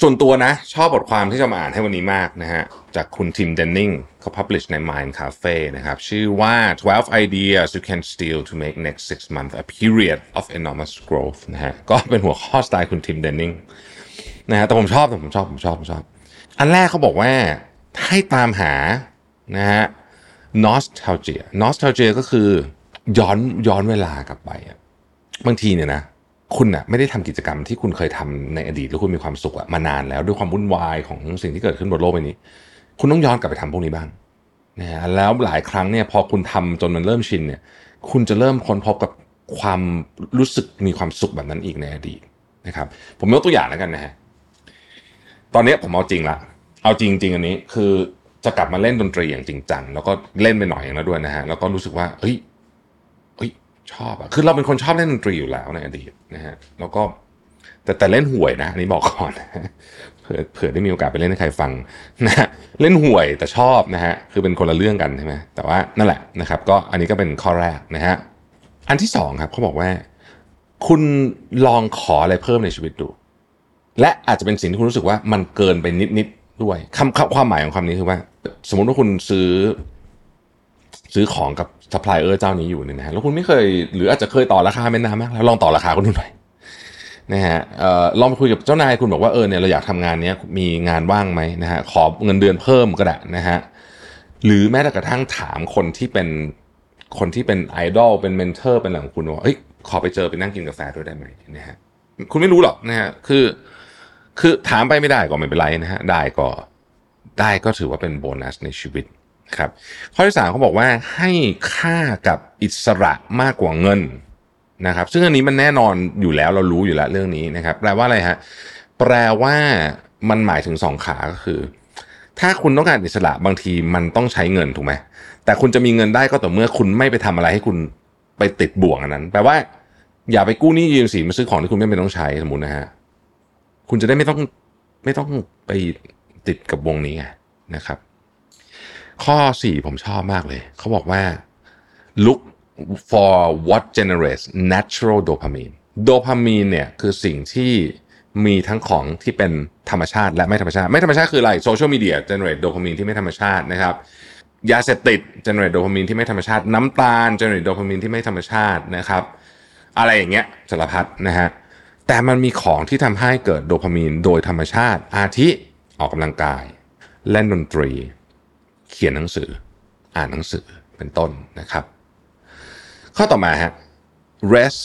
ส่วนตัวนะ ชอบบทความที่จะมาอ่านให้วันนี้มากนะฮะ จากคุณทิมเดนนิงเขา publish ใน Mind Cafe นะครับ ชื่อว่า 12 ideas you can steal to make next six months a period of enormous growth นะฮะ ก็เป็นหัวข้อสไตล์คุณทิมเดนนิงนะฮะ แต่ผมชอบแต่ผมชอบ ผมชอบ ผมชอบ อันแรกเขาบอกว่าให้ตามหานะฮะ nostalgia nostalgia ก็คือย้อนย้อนเวลากลับไปอะบางทีเนี่ยนะ คุณอะไม่ได้ทำกิจกรรมที่คุณเคยทำในอดีตแล้วคุณมีความสุขอะมานานแล้วด้วยความวุ่นวายของสิ่งที่เกิดขึ้นบนโลกใบนี้ คุณต้องย้อนกลับไปทำพวกนี้บ้างนะฮะแล้วหลายครั้งเนี่ยพอคุณทำจนมันเริ่มชินเนี่ย คุณจะเริ่มค้นพบกับความรู้สึกมีความสุขแบบนั้นอีกในอดีตนะครับ ผมยกตัวอย่างแล้วกันนะฮะตอนนี้ผมเอาจริงละเอาจริงจริงอันนี้คือจะกลับมาเล่นดนตรีอย่างจริงจังแล้วก็เล่นไปหน่อยอย่างแล้วด้วยนะฮะแล้วก็รู้สึกว่าเฮ้ย ชอบอะคือเราเป็นคนชอบเล่นดนตรีอยู่แล้วในอดีตนะฮะแล้วก็แต่แต่เล่นห่วยนะอันนี้บอกก่อนเผื่อเผื่อได้มีโอกาสไปเล่นให้ใครฟังนะเล่นห่วยแต่ชอบนะฮะคือเป็นคนละเรื่องกันใช่ไหมแต่ว่านั่นแหละนะครับ ก็อันนี้ก็เป็นข้อแรกนะฮะอันที่สองครับเขาบอกว่า คุณลองขออะไรเพิ่มในชีวิตดู และอาจจะเป็นสิ่งที่คุณรู้สึกว่ามันเกินไปนิดๆด้วยคำความหมายของคำนี้คือว่า สมมติว่าคุณซื้อ ซื้อของกับซัพพลายเออร์เจ้านี้อยู่เนี่ยนะฮะแล้วคุณไม่เคยหรืออาจจะเคยต่อราคาเป็นนานมากแล้วลองต่อราคาคุณดูหน่อยนะฮะเอ่อลองไปคุยกับเจ้านายคุณบอกว่าเออเนี่ยเราอยากทำงานเนี้ยมีงานว่างไหมนะฮะขอเงินเดือนเพิ่มก็ได้นะฮะหรือแม้แต่กระทั่งถามคนที่เป็นคนที่เป็นไอดอลเป็นเมนเทอร์เป็นหลังคุณว่าเฮ้ยขอไปเจอไปนั่งกินกาแฟด้วยได้ไหมนะฮะคุณไม่รู้หรอกนะฮะคือ คือถามไปไม่ได้ก็ไม่เป็นไรนะฮะได้ก็ได้ก็ถือว่าเป็นโบนัสในชีวิต ครับข้อที่สามเขาบอกว่าให้ค่ากับอิสระมากกว่าเงินนะครับ ซึ่งอันนี้มันแน่นอนอยู่แล้วเรารู้อยู่แล้วเรื่องนี้นะครับ แปลว่าอะไรฮะแปลว่ามันหมายถึงสองขาก็คือ ถ้าคุณต้องการอิสระบางทีมันต้องใช้เงินถูกไหมแต่คุณจะมีเงินได้ก็ต่อเมื่อคุณไม่ไปทำอะไรให้คุณไปติดบ่วงอันนั้น แปลว่า อย่าไปกู้หนี้ยืมสินมาซื้อของที่คุณไม่เป็นต้องใช้สมมตินะฮะคุณจะได้ไม่ต้องไม่ต้องไปติดกับวงนี้ไงนะครับ ข้อ 4 ผมชอบมากเลย เขาบอกว่า look for what generates natural dopamine โดพามีนเนี่ยคือสิ่งที่มีทั้งของที่เป็นธรรมชาติและไม่ธรรมชาติ ไม่ธรรมชาติคืออะไรโซเชียลมีเดีย generate โดพามีนที่ไม่ธรรมชาตินะครับยาเสพติด generate โดพามีนที่ไม่ธรรมชาติ น้ำตาล generate โดพามีนที่ไม่ธรรมชาตินะครับ อะไรอย่างเงี้ยสารพัดนะฮะแต่มันมีของที่ทำให้เกิดโดพามีนโดยธรรมชาติ อาทิออกกำลังกาย เล่นดนตรี เขียนหนังสือ อ่านหนังสือเป็นต้นนะครับ ข้อต่อมาฮะ rest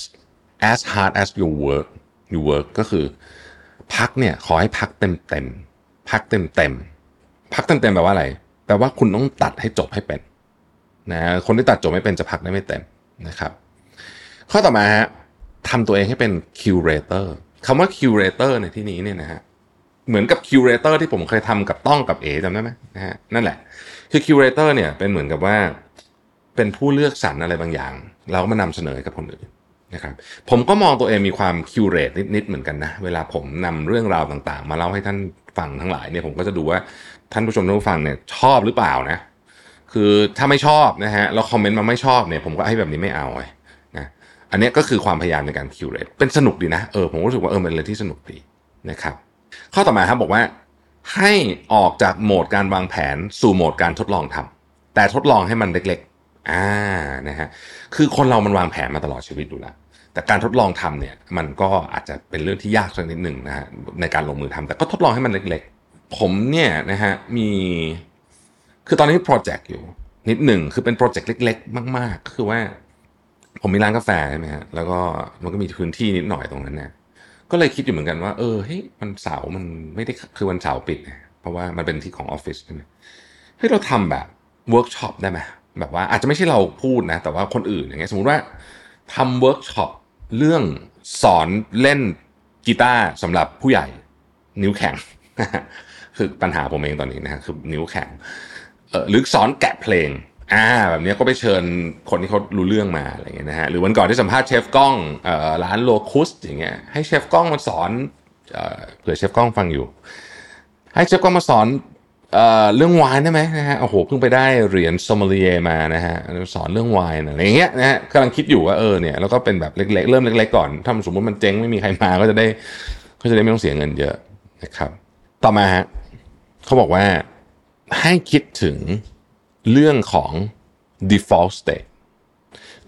as hard as you work you work ก็คือ พักเนี่ยขอให้พักเต็มเต็มพักเต็มเต็มพักเต็มเต็มแปลว่าอะไรแปลว่าคุณต้องตัดให้จบให้เป็นนะคนที่ตัดจบไม่เป็นจะพักได้ไม่เต็มนะครับ ข้อต่อมาฮะทำตัวเองให้เป็น curator คำว่า curator ในที่นี้เนี่ยนะฮะเหมือนกับ curator ที่ผมเคยทำกับต้องกับเอจำได้ไหมนะฮะนั่นแหละ คือ curator เนี่ยเป็นเหมือนกับว่า เป็นผู้เลือกสรรอะไรบางอย่าง เราก็มานำเสนอกับคนอื่นนะครับผมก็มองตัวเองมีความ curate นิดๆเหมือนกันนะ เวลาผมนำเรื่องราวต่างๆ มาเล่าให้ท่านฟังทั้งหลายเนี่ยผมก็จะดูว่าท่านผู้ชมท่านผู้ฟังเนี่ยชอบหรือเปล่านะ คือถ้าไม่ชอบนะฮะแล้วคอมเมนต์มาไม่ชอบเนี่ยผมก็ให้แบบนี้ไม่เอาไว้นะอันนี้ก็คือความพยายามในการ curate เป็นสนุกดีนะเออผมรู้สึกว่าเออเป็นอะไรที่สนุกดีนะครับข้อต่อมาครับบอกว่า ให้ออกจากโหมดการวางแผนสู่โหมดการทดลองทำแต่ทดลองให้มันเล็กๆอ่านะฮะคือคนเรามันวางแผนมาตลอดชีวิตอยู่แล้วแต่การทดลองทำเนี่ยมันก็อาจจะเป็นเรื่องที่ยากสักนิดหนึ่งนะฮะในการลงมือทำแต่ก็ทดลองให้มันเล็กๆ ผมเนี่ยนะฮะมีคือตอนนี้โปรเจกต์อยู่นิดหนึ่งคือเป็น project เล็ก ๆ มาก ๆ คือว่า ผมมีร้านกาแฟใช่ไหมฮะแล้วก็มันก็มีพื้นที่นิดหน่อยตรงนั้นเนี่ย ก็เลยคิดอยู่เหมือนกันว่า เออเฮ้ยมันเสาร์มันไม่ได้คือวันเสาร์ปิด เพราะว่ามันเป็นที่ของออฟฟิศใช่ไหมเฮ้ยเราทำแบบเวิร์กช็อปได้ไหมแบบว่าอาจจะไม่ใช่เราพูดนะ แต่ว่าคนอื่นอย่างเงี้ยสมมติว่าทำเวิร์กช็อปเรื่องสอนเล่นกีตาร์สำหรับผู้ใหญ่นิ้วแข็ง คือปัญหาผมเองตอนนี้นะฮะคือนิ้วแข็งหรือสอนแกะเพลง อ่าแบบนี้ก็ไปเชิญคนที่เขารู้เรื่องมาอะไรเงี้ยนะฮะหรือวันก่อนที่สัมภาษณ์เชฟกล้องเอ่อร้านโลคุสอย่างเงี้ยให้เชฟกล้องมาสอนเอ่อเผื่อเชฟกล้องฟังอยู่ ให้เชฟกล้องมาสอนเอ่อเรื่องไวน์ได้ไหมนะฮะโอ้โหเพิ่งไปได้เหรียญซอมเลียมานะฮะสอนเรื่องไวน์อะไรเงี้ยนะฮะกำลังคิดอยู่ว่าเออเนี่ยแล้วก็เป็นแบบเล็กๆเริ่มเล็กๆก่อนถ้าสมมติมันเจ๊งไม่มีใครมาก็จะได้ก็จะได้ไม่ต้องเสียเงินเยอะนะครับ ต่อมาฮะเขาบอกว่าให้คิดถึง เรื่องของ default state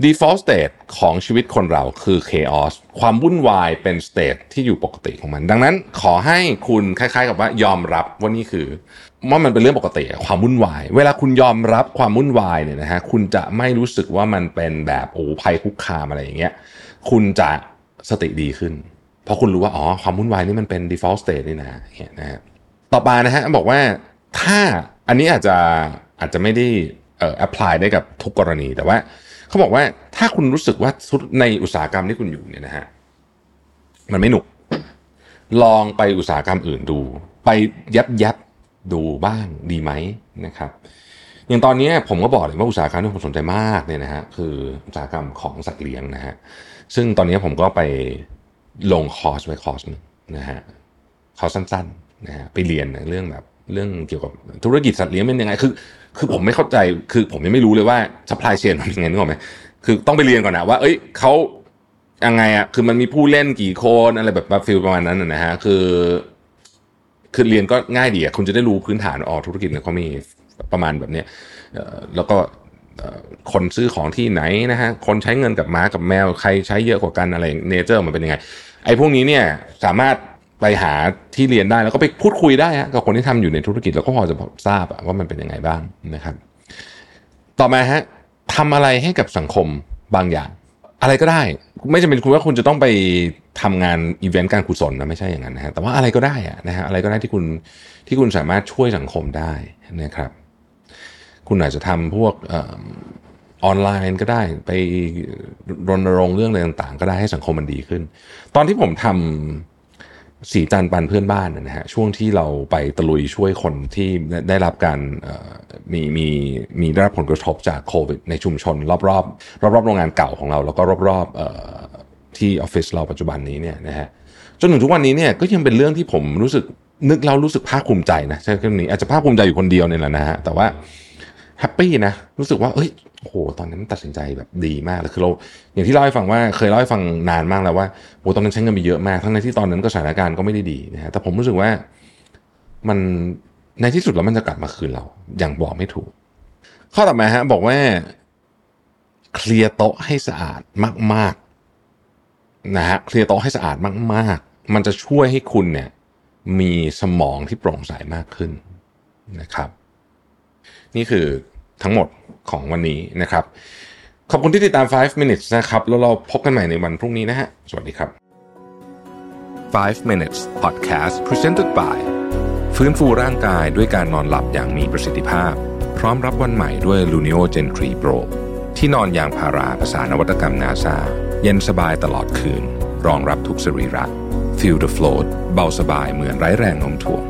default state ของชีวิตคนเราคือ chaos ความวุ่นวายเป็น state ที่อยู่ปกติของมัน ดังนั้นขอให้คุณคล้ายๆ กับว่ายอมรับว่านี่คือว่ามันเป็นเรื่องปกติความวุ่นวาย เวลาคุณยอมรับความวุ่นวายเนี่ยนะฮะคุณจะไม่รู้สึกว่ามันเป็นแบบโอ้ภัยคุกคามอะไรอย่างเงี้ยคุณจะสติดีขึ้น เพราะคุณรู้ว่าอ๋อความวุ่นวายนี่มันเป็น default state นี่นะเนี่ยนะฮะต่อมานะฮะบอกว่าถ้าอันนี้อาจจะ อาจจะไม่ได้เอ่อ apply ได้กับทุกกรณี แต่ว่าเขาบอกว่าถ้าคุณรู้สึกว่าในอุตสาหกรรมที่คุณอยู่เนี่ยนะฮะมันไม่หนุก ลองไปอุตสาหกรรมอื่นดู ไปยับยับดูบ้างดีไหมนะครับ อย่างตอนนี้ผมก็บอกเลยว่าอุตสาหกรรมที่ผมสนใจมากเนี่ยนะฮะคืออุตสาหกรรมของสัตว์เลี้ยงนะฮะซึ่งตอนนี้ผมก็ไปลงคอร์สไว้คอร์สนึงนะฮะคอร์สสั้นๆนะฮะไปเรียนเรื่องแบบ เรื่องเกี่ยวกับธุรกิจสัตว์เลี้ยงเป็นยังไงคือ คือผมไม่เข้าใจคือผมยังไม่รู้เลยว่า supply chain มันยังไงนึกออกไหมคือต้องไปเรียนก่อนนะว่า เอ้ยเขายังไงอะคือมันมีผู้เล่นกี่คนอะไรแบบ feel ประมาณนั้นนะฮะคือคือเรียนก็ง่ายดีอะคุณจะได้รู้พื้นฐานของธุรกิจเนี่ยเขามีประมาณแบบเนี้ยแล้วก็คนซื้อของที่ไหนนะฮะ คนใช้เงินกับหมากับแมว ใครใช้เยอะกว่ากันอะไร nature มันเป็นยังไง ไอ้พวกนี้เนี่ยสามารถ ไปหาที่เรียนได้แล้วก็ไปพูดคุยได้ฮะกับคนที่ทำอยู่ในธุรกิจแล้วก็พอจะทราบว่ามันเป็นยังไงบ้างนะครับ ต่อมาฮะทำอะไรให้กับสังคมบางอย่าง อะไรก็ได้ ไม่จำเป็นคุณว่าคุณจะต้องไปทำงานอีเวนต์การกุศลนะไม่ใช่อย่างนั้นนะฮะแต่ว่าอะไรก็ได้อะนะฮะอะไรก็ได้ที่คุณที่คุณสามารถช่วยสังคมได้นะครับ คุณอาจจะทำพวกออนไลน์ก็ได้ไปรณรงค์เรื่องอะไรต่างๆ ก็ได้ให้สังคมมันดีขึ้น ตอนที่ผมทำ สีจันปันเพื่อนบ้านนะฮะช่วงที่เราไปตะลุยช่วยคนที่ได้รับการมีมีมีได้รับผลกระทบจากโควิดในชุมชน รอบรอบรอบรอบโรงงานเก่าของเรา แล้วก็รอบรอบที่ออฟฟิศเราปัจจุบันนี้เนี่ยนะฮะจนถึงทุกวันนี้เนี่ยก็ยังเป็นเรื่องที่ผมรู้สึกนึกเรารู้สึกภาคภูมิใจนะใช่ไหมนี้อาจจะภาคภูมิใจอยู่คนเดียวเนี่ยแหละนะฮะแต่ว่าแฮปปี้นะรู้สึกว่าเอ้ย โอ้โหตอนนั้นตัดสินใจแบบดีมากเลยคือเราอย่างที่เล่าให้ฟังว่าเคยเล่าให้ฟังนานมากแล้วว่าโอ้ตอนนั้นใช้เงินไปเยอะมาก ทั้งในที่ตอนนั้นก็สถานการณ์ก็ไม่ได้ดีนะฮะแต่ผมรู้สึกว่ามันในที่สุดแล้วมันจะกลับมาคืนเรา อย่างบอกไม่ถูก ข้อต่อมาฮะ บอกว่าเคลียร์โต๊ะให้สะอาดมาก ๆ นะฮะเคลียร์โต๊ะให้สะอาดมาก ๆ มันจะช่วยให้คุณเนี่ย มีสมองที่โปร่งใสมากขึ้นนะครับ นี่คือ ทั้งหมดของวันนี้นะครับ ขอบคุณที่ติดตาม 5 minutes นะครับ แล้วเราพบกันใหม่ในวันพรุ่งนี้นะฮะ สวัสดีครับ 5 minutes podcast presented by ฟื้นฟูร่างกายด้วยการนอนหลับอย่างมีประสิทธิภาพ พร้อมรับวันใหม่ด้วย Lunio Gen 3 Pro ที่นอนยางพาราภาษานวัตกรรมนาซาเย็นสบายตลอดคืน รองรับทุกสรีระ Feel the float เบาสบายเหมือนไร้แรงโน้มถ่วง